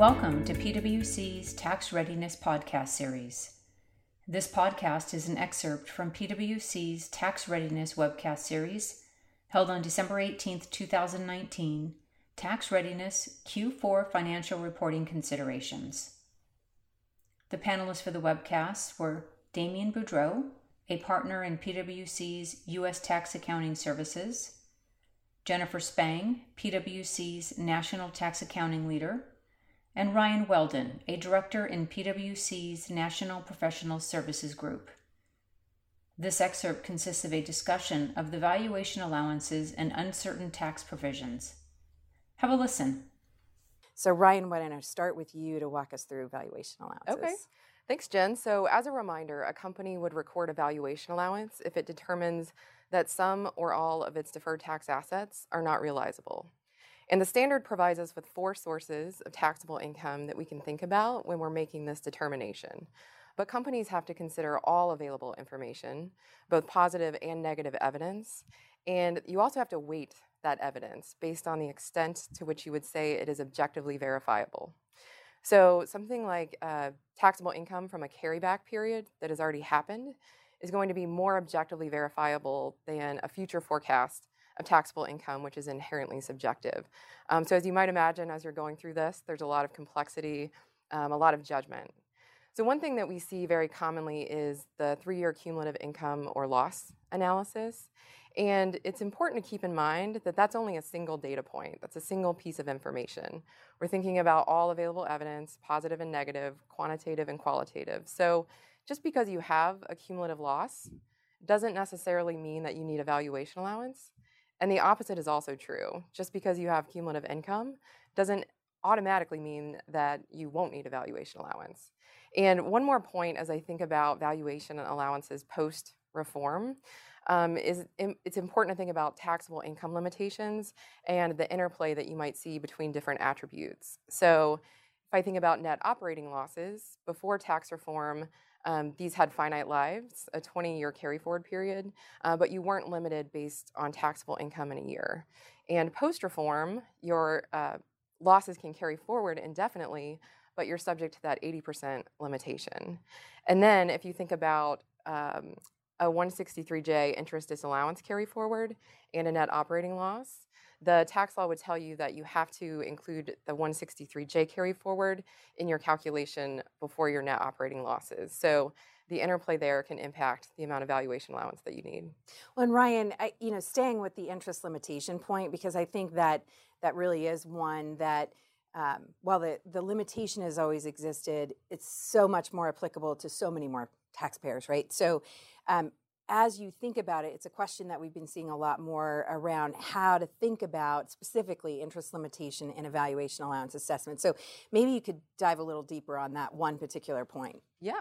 Welcome to PwC's Tax Readiness Podcast Series. This podcast is an excerpt from PwC's Tax Readiness webcast series held on December 18, 2019, Tax Readiness Q4 Financial Reporting Considerations. The panelists for the webcast were Damien Boudreau, a partner in PwC's U.S. Tax Accounting Services, Jennifer Spang, PwC's National Tax Accounting Leader, and Ryan Weldon, a director in PwC's National Professional Services Group. This excerpt consists of a discussion of the valuation allowances and uncertain tax provisions. Have a listen. So, Ryan, why don't I start with you to walk us through valuation allowances? Okay. Thanks, Jen. So, as a reminder, a company would record a valuation allowance if it determines that some or all of its deferred tax assets are not realizable. And the standard provides us with four sources of taxable income that we can think about when we're making this determination. But companies have to consider all available information, both positive and negative evidence. And you also have to weight that evidence based on the extent to which you would say it is objectively verifiable. So, something like uh, taxable income from a carryback period that has already happened is going to be more objectively verifiable than a future forecast of taxable income, which is inherently subjective. Um, so, as you might imagine, as you're going through this, there's a lot of complexity, um, a lot of judgment. So, one thing that we see very commonly is the three year cumulative income or loss analysis. And it's important to keep in mind that that's only a single data point, that's a single piece of information. We're thinking about all available evidence, positive and negative, quantitative and qualitative. So, just because you have a cumulative loss doesn't necessarily mean that you need a valuation allowance. And the opposite is also true. Just because you have cumulative income doesn't automatically mean that you won't need a valuation allowance. And one more point as I think about valuation allowances post reform um, is it's important to think about taxable income limitations and the interplay that you might see between different attributes. So if I think about net operating losses, before tax reform, um, these had finite lives, a 20 year carry forward period, uh, but you weren't limited based on taxable income in a year. And post reform, your uh, losses can carry forward indefinitely, but you're subject to that 80% limitation. And then if you think about um, a 163J interest disallowance carry forward and a net operating loss, the tax law would tell you that you have to include the 163J carry forward in your calculation before your net operating losses. So the interplay there can impact the amount of valuation allowance that you need. Well, and Ryan, I, you know, staying with the interest limitation point because I think that that really is one that. Um, while the, the limitation has always existed, it's so much more applicable to so many more taxpayers, right? So, um, as you think about it, it's a question that we've been seeing a lot more around how to think about specifically interest limitation and a valuation allowance assessment. So maybe you could dive a little deeper on that one particular point. Yeah.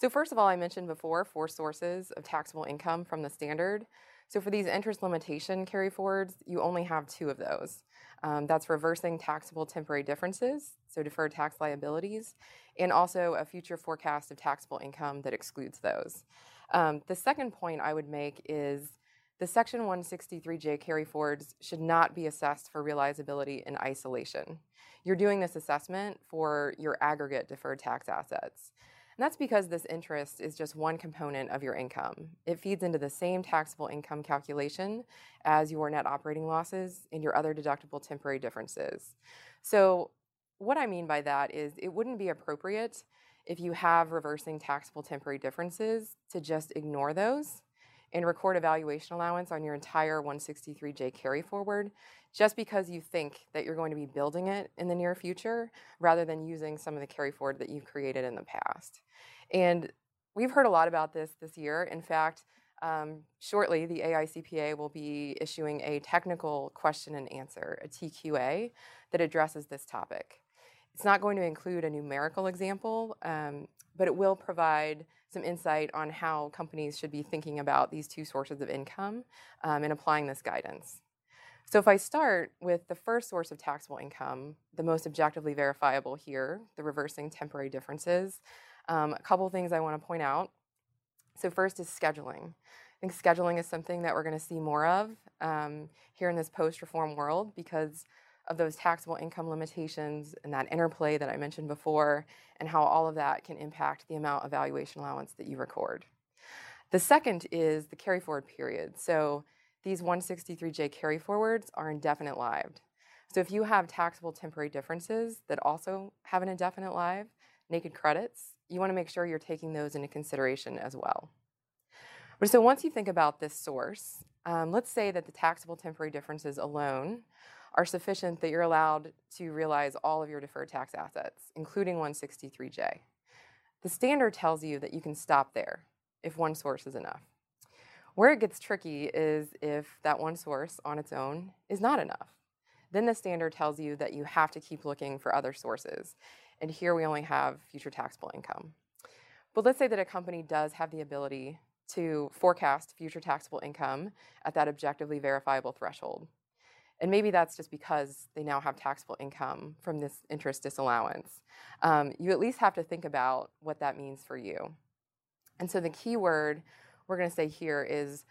So, first of all, I mentioned before four sources of taxable income from the standard. So, for these interest limitation carry forwards, you only have two of those. Um, that's reversing taxable temporary differences, so deferred tax liabilities, and also a future forecast of taxable income that excludes those. Um, the second point I would make is the Section 163J carry forwards should not be assessed for realizability in isolation. You're doing this assessment for your aggregate deferred tax assets. And that's because this interest is just one component of your income. It feeds into the same taxable income calculation as your net operating losses and your other deductible temporary differences. So, what I mean by that is it wouldn't be appropriate if you have reversing taxable temporary differences, to just ignore those and record a valuation allowance on your entire 163J carry forward just because you think that you're going to be building it in the near future rather than using some of the carry forward that you've created in the past. And we've heard a lot about this this year. In fact, um, shortly, the AICPA will be issuing a technical question and answer, a TQA, that addresses this topic. It's not going to include a numerical example, um, but it will provide some insight on how companies should be thinking about these two sources of income um, and applying this guidance. So, if I start with the first source of taxable income, the most objectively verifiable here, the reversing temporary differences, um, a couple things I want to point out. So, first is scheduling. I think scheduling is something that we're going to see more of um, here in this post reform world because of those taxable income limitations and that interplay that I mentioned before, and how all of that can impact the amount of valuation allowance that you record. The second is the carry forward period. So these 163J carry forwards are indefinite lived. So if you have taxable temporary differences that also have an indefinite live, naked credits, you want to make sure you're taking those into consideration as well. But so once you think about this source, um, let's say that the taxable temporary differences alone are sufficient that you're allowed to realize all of your deferred tax assets, including 163J. The standard tells you that you can stop there if one source is enough. Where it gets tricky is if that one source on its own is not enough. Then the standard tells you that you have to keep looking for other sources. And here we only have future taxable income. But let's say that a company does have the ability to forecast future taxable income at that objectively verifiable threshold. And maybe that's just because they now have taxable income from this interest disallowance. Um, you at least have to think about what that means for you. And so the key word we're going to say here is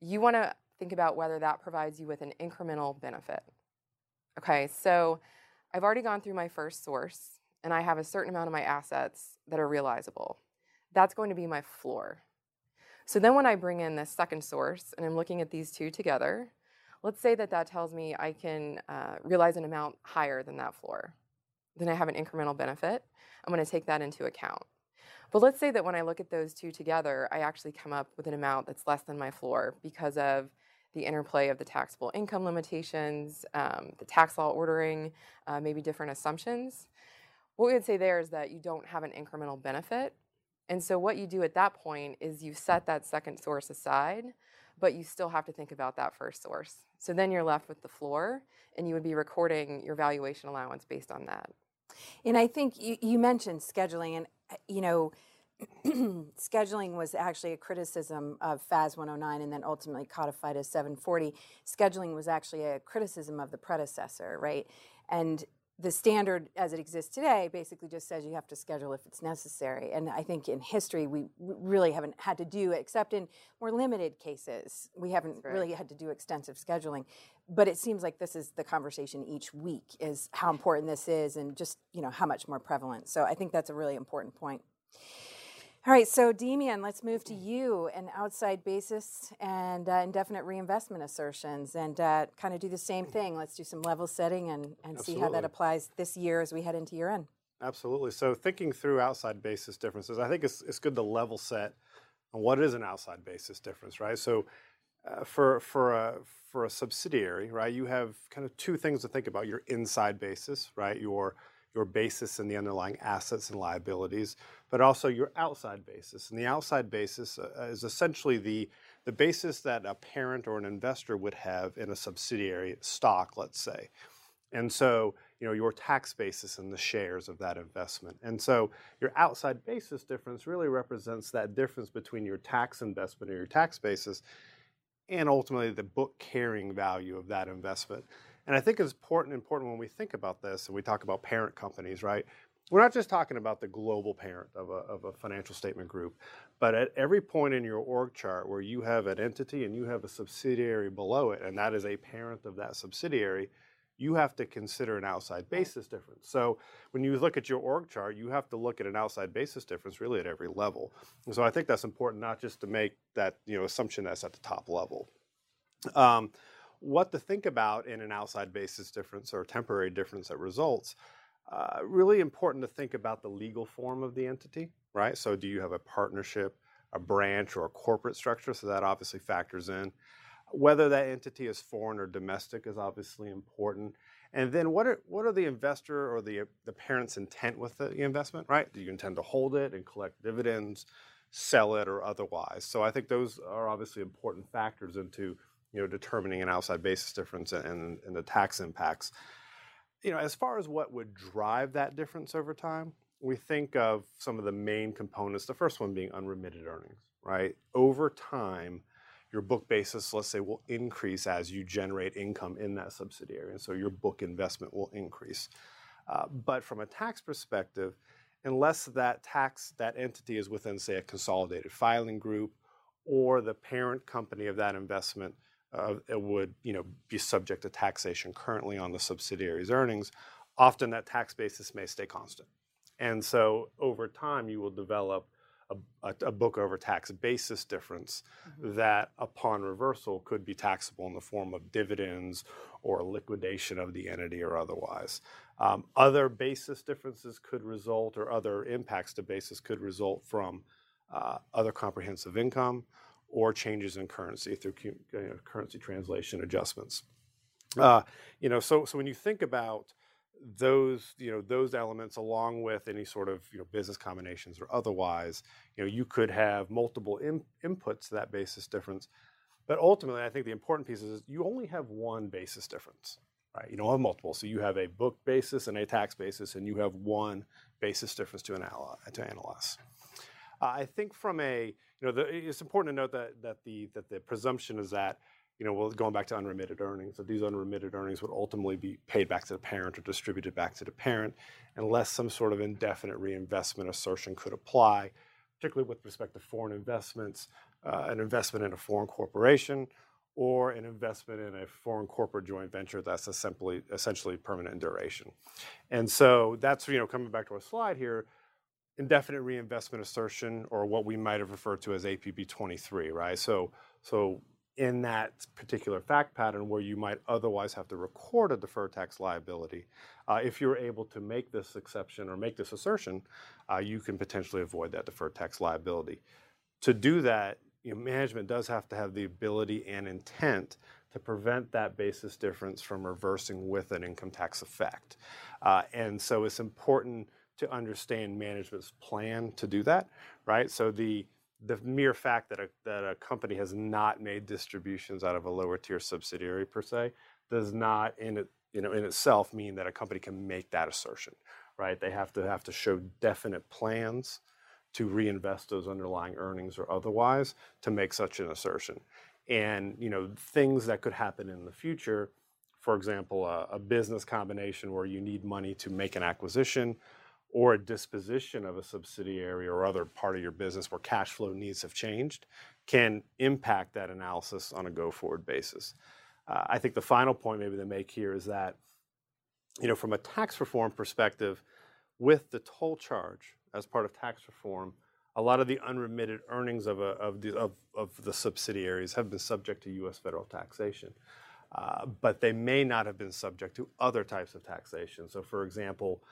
you want to think about whether that provides you with an incremental benefit. Okay, so I've already gone through my first source and I have a certain amount of my assets that are realizable. That's going to be my floor. So then when I bring in this second source and I'm looking at these two together, let's say that that tells me I can uh, realize an amount higher than that floor. Then I have an incremental benefit. I'm going to take that into account. But let's say that when I look at those two together, I actually come up with an amount that's less than my floor because of the interplay of the taxable income limitations, um, the tax law ordering, uh, maybe different assumptions. What we would say there is that you don't have an incremental benefit. And so, what you do at that point is you set that second source aside, but you still have to think about that first source. So then you're left with the floor, and you would be recording your valuation allowance based on that. And I think you, you mentioned scheduling, and uh, you know, scheduling was actually a criticism of FAS 109 and then ultimately codified as 740. Scheduling was actually a criticism of the predecessor, right? And the standard as it exists today basically just says you have to schedule if it's necessary. And I think in history, we really haven't had to do, except in more limited cases, we haven't right. really had to do extensive scheduling. But it seems like this is the conversation each week is how important this is and just, you know, how much more prevalent. So I think that's a really important point. All right, so Damien, let's move to you and outside basis and uh, indefinite reinvestment assertions and uh, kind of do the same thing. Let's do some level setting and, and see how that applies this year as we head into year end. Absolutely. So, thinking through outside basis differences, I think it's, it's good to level set on what is an outside basis difference, right? So, uh, for, for, a, for a subsidiary, right, you have kind of two things to think about your inside basis, right? Your your basis in the underlying assets and liabilities, but also your outside basis. And the outside basis uh, is essentially the, the basis that a parent or an investor would have in a subsidiary stock, let's say. And so, you know, your tax basis in the shares of that investment. And so your outside basis difference really represents that difference between your tax investment or your tax basis and ultimately the book carrying value of that investment. And I think it's important important when we think about this and we talk about parent companies, right? We're not just talking about the global parent of a, of a financial statement group, but at every point in your org chart where you have an entity and you have a subsidiary below it, and that is a parent of that subsidiary, you have to consider an outside basis difference. So when you look at your org chart, you have to look at an outside basis difference really at every level. And so I think that's important not just to make that you know assumption that's at the top level. Um, what to think about in an outside basis difference or temporary difference that results. Uh, really important to think about the legal form of the entity, right? So, do you have a partnership, a branch, or a corporate structure? So, that obviously factors in. Whether that entity is foreign or domestic is obviously important. And then, what are, what are the investor or the, the parent's intent with the investment, right? Do you intend to hold it and collect dividends, sell it, or otherwise? So, I think those are obviously important factors into you know, determining an outside basis difference and, and the tax impacts. You know, as far as what would drive that difference over time, we think of some of the main components. The first one being unremitted earnings, right? Over time, your book basis, let's say, will increase as you generate income in that subsidiary. And so your book investment will increase. Uh, but from a tax perspective, unless that tax, that entity is within, say, a consolidated filing group or the parent company of that investment uh, would you know be subject to taxation currently on the subsidiary's earnings, often that tax basis may stay constant. And so over time, you will develop a, a, a book over tax basis difference mm-hmm. that, upon reversal, could be taxable in the form of dividends or liquidation of the entity or otherwise. Um, other basis differences could result, or other impacts to basis could result from uh, other comprehensive income or changes in currency through you know, currency translation adjustments. Uh, you know, so so when you think about those you know those elements along with any sort of you know business combinations or otherwise you know you could have multiple in, inputs to that basis difference. But ultimately i think the important piece is you only have one basis difference right? You don't have multiple. So you have a book basis and a tax basis and you have one basis difference to, to analyze uh, i think from a you know the, it's important to note that that the that the presumption is that you know, well, going back to unremitted earnings, that these unremitted earnings would ultimately be paid back to the parent or distributed back to the parent unless some sort of indefinite reinvestment assertion could apply, particularly with respect to foreign investments, uh, an investment in a foreign corporation, or an investment in a foreign corporate joint venture that's essentially, essentially permanent in duration. And so that's, you know, coming back to our slide here, indefinite reinvestment assertion, or what we might have referred to as APB 23, right? So, so in that particular fact pattern where you might otherwise have to record a deferred tax liability, uh, if you're able to make this exception or make this assertion, uh, you can potentially avoid that deferred tax liability. To do that, you know, management does have to have the ability and intent to prevent that basis difference from reversing with an income tax effect. Uh, and so it's important to understand management's plan to do that, right? So the the mere fact that a, that a company has not made distributions out of a lower tier subsidiary per se does not in it you know in itself mean that a company can make that assertion right they have to have to show definite plans to reinvest those underlying earnings or otherwise to make such an assertion and you know things that could happen in the future for example a, a business combination where you need money to make an acquisition or a disposition of a subsidiary or other part of your business where cash flow needs have changed can impact that analysis on a go forward basis. Uh, I think the final point maybe to make here is that, you know, from a tax reform perspective, with the toll charge as part of tax reform, a lot of the unremitted earnings of, a, of, the, of, of the subsidiaries have been subject to U.S. federal taxation. Uh, but they may not have been subject to other types of taxation. So, for example,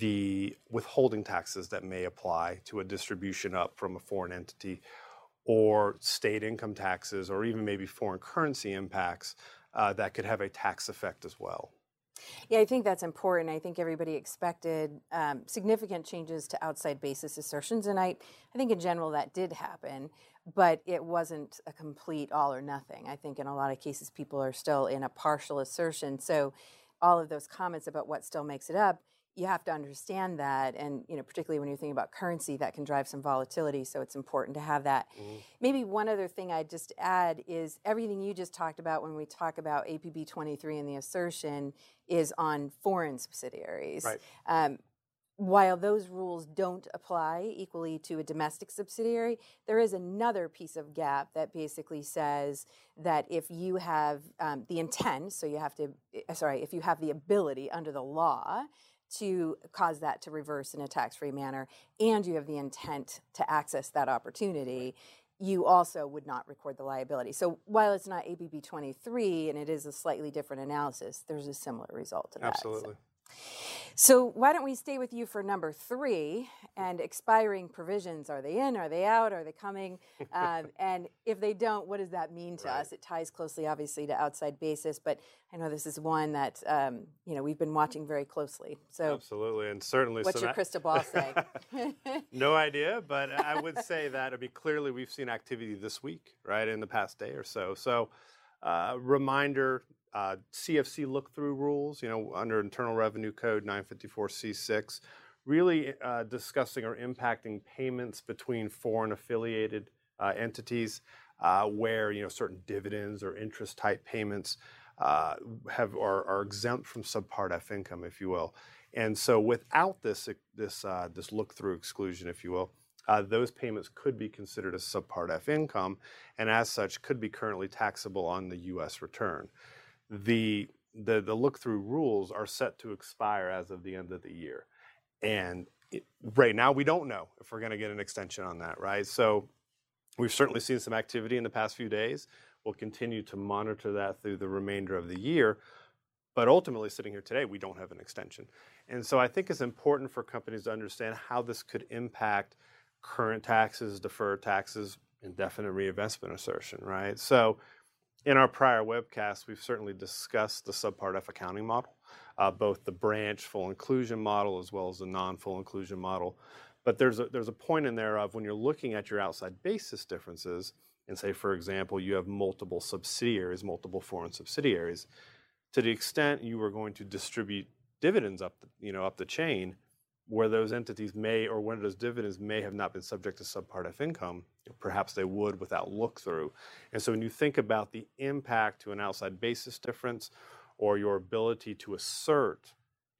the withholding taxes that may apply to a distribution up from a foreign entity or state income taxes or even maybe foreign currency impacts uh, that could have a tax effect as well. Yeah, I think that's important. I think everybody expected um, significant changes to outside basis assertions, and I, I think in general that did happen, but it wasn't a complete all or nothing. I think in a lot of cases people are still in a partial assertion. So, all of those comments about what still makes it up you have to understand that and you know particularly when you're thinking about currency that can drive some volatility so it's important to have that mm-hmm. maybe one other thing i'd just add is everything you just talked about when we talk about apb 23 and the assertion is on foreign subsidiaries right. Um, while those rules don't apply equally to a domestic subsidiary, there is another piece of GAAP that basically says that if you have um, the intent, so you have to, eh, sorry, if you have the ability under the law to cause that to reverse in a tax free manner, and you have the intent to access that opportunity, you also would not record the liability. So while it's not APB 23 and it is a slightly different analysis, there's a similar result to that. Absolutely. So. So why don't we stay with you for number three and expiring provisions? Are they in? Are they out? Are they coming? Um, and if they don't, what does that mean to right. us? It ties closely, obviously, to outside basis, but I know this is one that um, you know we've been watching very closely. So absolutely, and certainly. What's so your crystal ball say? no idea, but I would say that I mean clearly we've seen activity this week, right, in the past day or so. So. Uh, reminder CFC look through rules, you know, under Internal Revenue Code 954C6, really uh, discussing or impacting payments between foreign affiliated uh, entities uh, where, you know, certain dividends or interest type payments uh, have are, exempt from subpart F income, if you will. And so without this, this, uh, this look through exclusion, if you will, uh, those payments could be considered as Subpart F income, and as such could be currently taxable on the U.S. return. The the, the look through rules are set to expire as of the end of the year, and it, right now we don't know if we're going to get an extension on that. Right, so we've certainly seen some activity in the past few days. We'll continue to monitor that through the remainder of the year. But ultimately, sitting here today, we don't have an extension. And so I think it's important for companies to understand how this could impact current taxes, deferred taxes, indefinite reinvestment assertion, right? So in our prior webcasts, we've certainly discussed the Subpart F accounting model, uh, both the branch full inclusion model as well as the non full inclusion model. But there's a, there's a point in there of when you're looking at your outside basis differences, and say, for example, you have multiple subsidiaries, multiple foreign subsidiaries, to the extent you are going to distribute dividends up the, you know, up the chain, where those entities may or when those dividends may have not been subject to subpart F income, perhaps they would without look through. And so when you think about the impact to an outside basis difference or your ability to assert,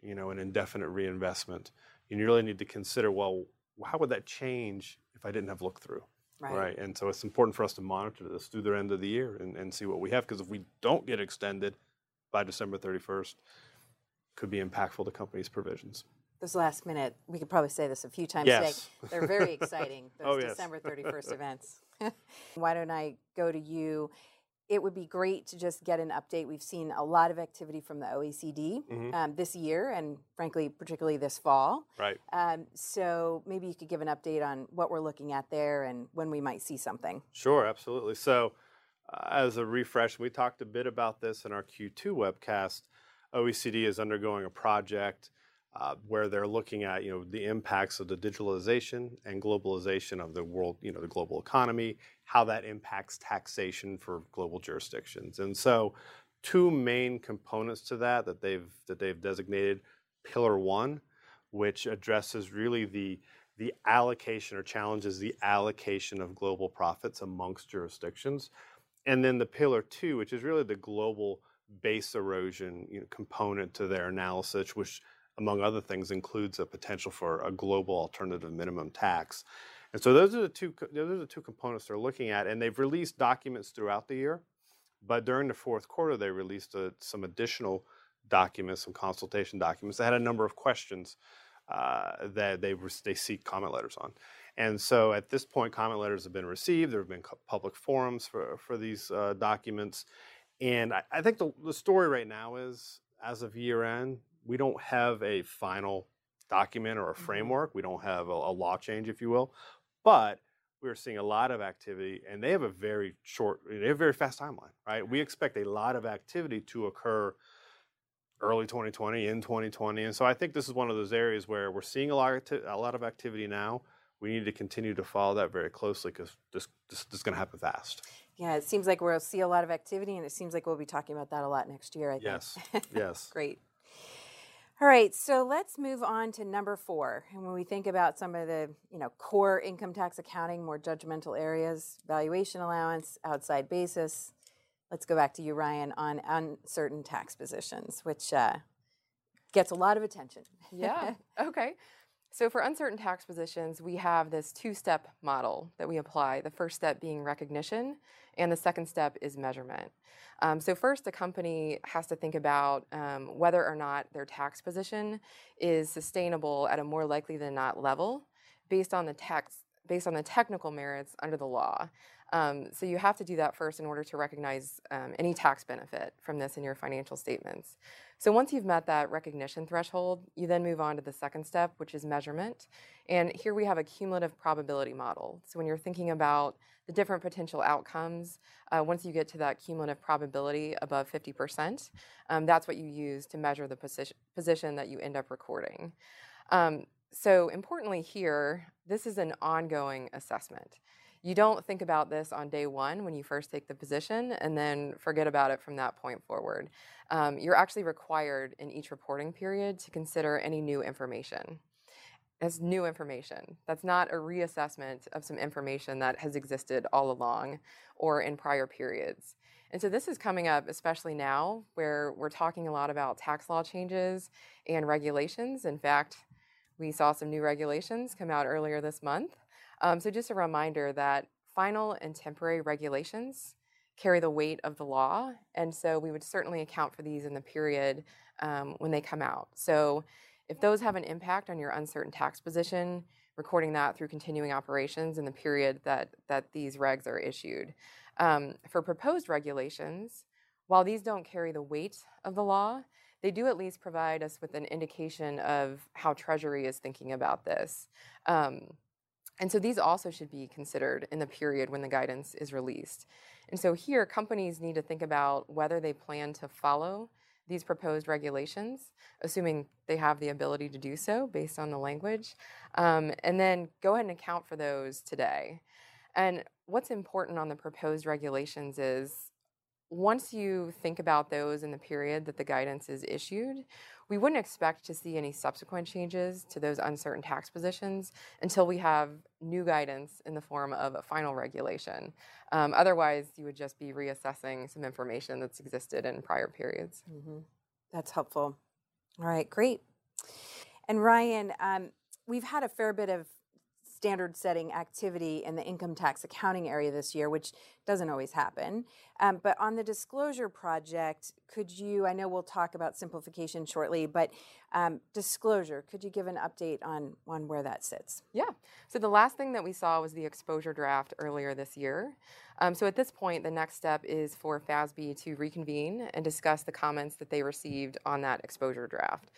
you know, an indefinite reinvestment, you really need to consider, well, how would that change if I didn't have look through? Right. right. And so it's important for us to monitor this through the end of the year and, and see what we have. Because if we don't get extended by December 31st, could be impactful to companies' provisions. Those last minute, we could probably say this a few times yes. today. They're very exciting, those oh. December 31st events. Why don't I go to you? It would be great to just get an update. We've seen a lot of activity from the OECD mm-hmm. um, this year, and frankly, particularly this fall. Right. Um, so maybe you could give an update on what we're looking at there and when we might see something. Sure, absolutely. So, uh, as a refresh, we talked a bit about this in our Q2 webcast. OECD is undergoing a project uh, where they're looking at you know the impacts of the digitalization and globalization of the world, you know, the global economy, how that impacts taxation for global jurisdictions. And so, two main components to that that they've that they've designated pillar one, which addresses really the the allocation or challenges the allocation of global profits amongst jurisdictions, and then the pillar two, which is really the global base erosion you know, component to their analysis, which among other things, includes a potential for a global alternative minimum tax. And so those are the two those are the two components they're looking at, and they've released documents throughout the year. But during the fourth quarter, they released a, uh, some additional documents, some consultation documents that had a number of questions uh, that they they seek comment letters on. And so at this point, comment letters have been received. There have been public forums for for these uh, documents, and I, I think the, the story right now is, as of year end, we don't have a final document or a mm-hmm. framework. We don't have a, a law change, if you will, but we're seeing a lot of activity, and they have a very short, they have a very fast timeline, right? We expect a lot of activity to occur early 2020, in 2020, and so I think this is one of those areas where we're seeing a lot a lot of activity now. We need to continue to follow that very closely because this, this, this is going to happen fast. Yeah, it seems like we'll see a lot of activity, and it seems like we'll be talking about that a lot next year. I think. Yes. yes. Great. All right, so let's move on to number four. And when we think about some of the, you know, core income tax accounting, more judgmental areas, valuation allowance, outside basis, let's go back to you, Ryan, on uncertain tax positions, which uh, gets a lot of attention. yeah. Okay. So for uncertain tax positions, we have this two-step model that we apply. The first step being recognition, and the second step is measurement. Um, so first, a company has to think about um, whether or not their tax position is sustainable at a more likely than not level, based on the tax based on the technical merits under the law. Um, so you have to do that first in order to recognize um, any tax benefit from this in your financial statements. So once you've met that recognition threshold, you then move on to the second step, which is measurement. And here we have a cumulative probability model. So when you're thinking about the different potential outcomes, uh, once you get to that cumulative probability above 50%, um, that's what you use to measure the position, position that you end up recording. Um, so importantly here, this is an ongoing assessment. You don't think about this on day one when you first take the position and then forget about it from that point forward. Um, you're actually required in each reporting period to consider any new information as new information. That's not a reassessment of some information that has existed all along or in prior periods. And so this is coming up, especially now, where we're talking a lot about tax law changes and regulations. In fact, we saw some new regulations come out earlier this month Um, so, just a reminder that final and temporary regulations carry the weight of the law, and so we would certainly account for these in the period um, when they come out. So, if those have an impact on your uncertain tax position, recording that through continuing operations in the period that, that these regs are issued. Um, for proposed regulations, while these don't carry the weight of the law, they do at least provide us with an indication of how Treasury is thinking about this. Um, and so these also should be considered in the period when the guidance is released. And so here, companies need to think about whether they plan to follow these proposed regulations, assuming they have the ability to do so based on the language, um, and then go ahead and account for those today. And what's important on the proposed regulations is once you think about those in the period that the guidance is issued, we wouldn't expect to see any subsequent changes to those uncertain tax positions until we have new guidance in the form of a final regulation. Um, otherwise, you would just be reassessing some information that's existed in prior periods. Mm-hmm. That's helpful. All right, great. And Ryan, um, we've had a fair bit of standard setting activity in the income tax accounting area this year, which doesn't always happen. Um, but on the disclosure project, could you, I know we'll talk about simplification shortly, but um, disclosure, could you give an update on, on where that sits? Yeah. So the last thing that we saw was the exposure draft earlier this year. Um, so at this point, the next step is for FASB to reconvene and discuss the comments that they received on that exposure draft.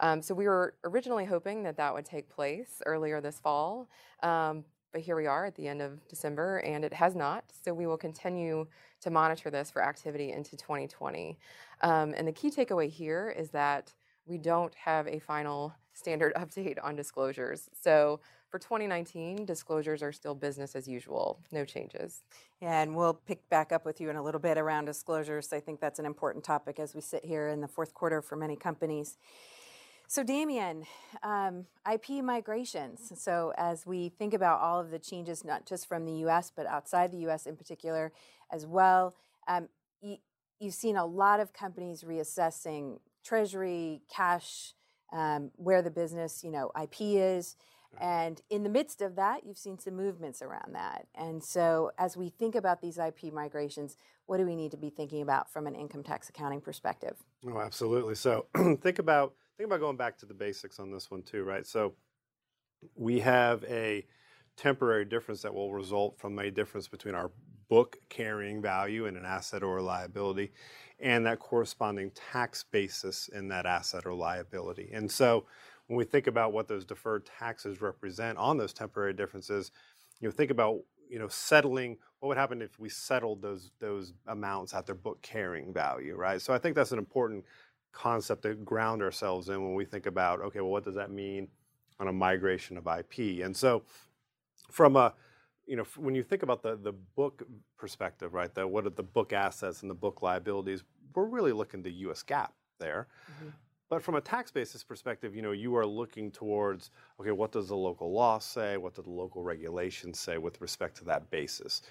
Um, so we were originally hoping that that would take place earlier this fall, um, but here we are at the end of December, and it has not. So we will continue to monitor this for activity into 2020. Um, and the key takeaway here is that we don't have a final standard update on disclosures. So for 2019, disclosures are still business as usual, no changes. And we'll pick back up with you in a little bit around disclosures. I think that's an important topic as we sit here in the fourth quarter for many companies. So, Damien, um, IP migrations. So, as we think about all of the changes, not just from the US, but outside the US in particular as well, um, you, you've seen a lot of companies reassessing treasury, cash, um, where the business, you know, IP is. And in the midst of that, you've seen some movements around that. And so, as we think about these IP migrations, what do we need to be thinking about from an income tax accounting perspective? Oh, absolutely. So, think about think about going back to the basics on this one too, right? So, we have a temporary difference that will result from a difference between our book carrying value in an asset or a liability and that corresponding tax basis in that asset or liability. And so when we think about what those deferred taxes represent on those temporary differences, you know, think about you know settling what would happen if we settled those those amounts at their book carrying value, right? So I think that's an important concept to ground ourselves in when we think about okay, well, what does that mean on a migration of IP? And so from a you know, when you think about the the book perspective, right? The what are the book assets and the book liabilities? We're really looking to U.S. GAAP there. Mm-hmm. But from a tax basis perspective, you know, you are looking towards okay, what does the local law say? What do the local regulations say with respect to that basis?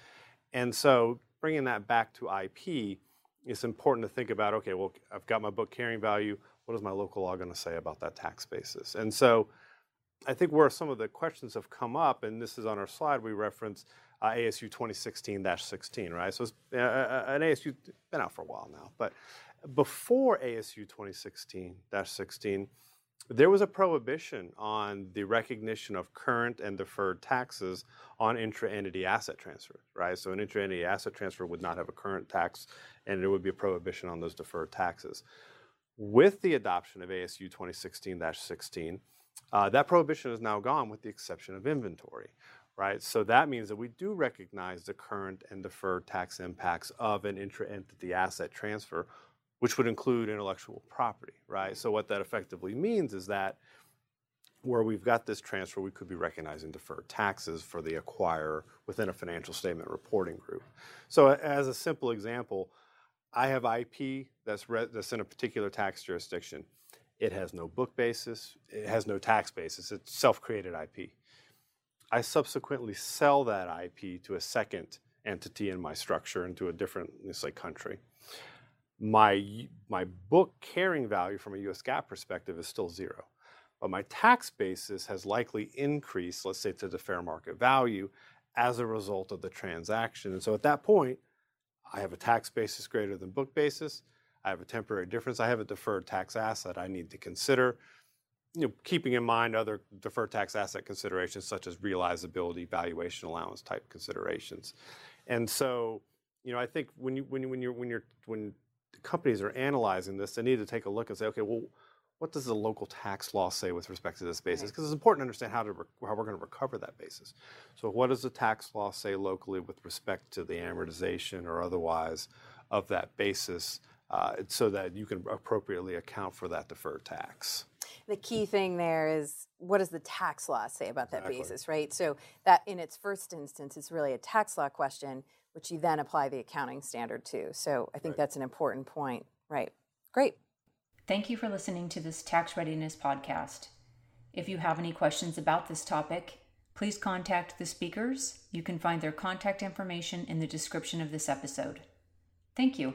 And so, bringing that back to IP, it's important to think about okay, well, I've got my book carrying value. What is my local law going to say about that tax basis? And so I think where some of the questions have come up, and this is on our slide, we reference uh, ASU 2016-16, right? So it's, uh, uh an ASU been out for a while now, but before ASU 2016-16, there was a prohibition on the recognition of current and deferred taxes on intra-entity asset transfers, right? So an intra-entity asset transfer would not have a current tax, and there would be a prohibition on those deferred taxes. With the adoption of ASU 2016-16, uh, that prohibition is now gone with the exception of inventory, right? So that means that we do recognize the current and deferred tax impacts of an intra-entity asset transfer, which would include intellectual property, right? So what that effectively means is that where we've got this transfer, we could be recognizing deferred taxes for the acquirer within a financial statement reporting group. So as a simple example, I have IP that's, re- that's in a particular tax jurisdiction. It has no book basis, it has no tax basis, it's self created IP. I subsequently sell that IP to a second entity in my structure into a different, say, country. My, my book carrying value from a US GAAP perspective is still zero. but my tax basis has likely increased, let's say to the fair market value, as a result of the transaction. And so at that point, I have a tax basis greater than book basis. I have a temporary difference. I have a deferred tax asset I need to consider. You know, keeping in mind other deferred tax asset considerations such as realizability, valuation allowance type considerations. And so, you know, I think when you when you when you're when you're when companies are analyzing this, they need to take a look and say, okay, well, what does the local tax law say with respect to this basis? Because it's important to understand how to how we're going to recover that basis. So, what does the tax law say locally with respect to the amortization or otherwise of that basis, uh, so that you can appropriately account for that deferred tax? The key thing there is what does the tax law say about that Exactly. basis, right? So that in its first instance, it's really a tax law question, which you then apply the accounting standard to. So I think Right. that's an important point, right? Great. Thank you for listening to this Tax Readiness podcast. If you have any questions about this topic, please contact the speakers. You can find their contact information in the description of this episode. Thank you.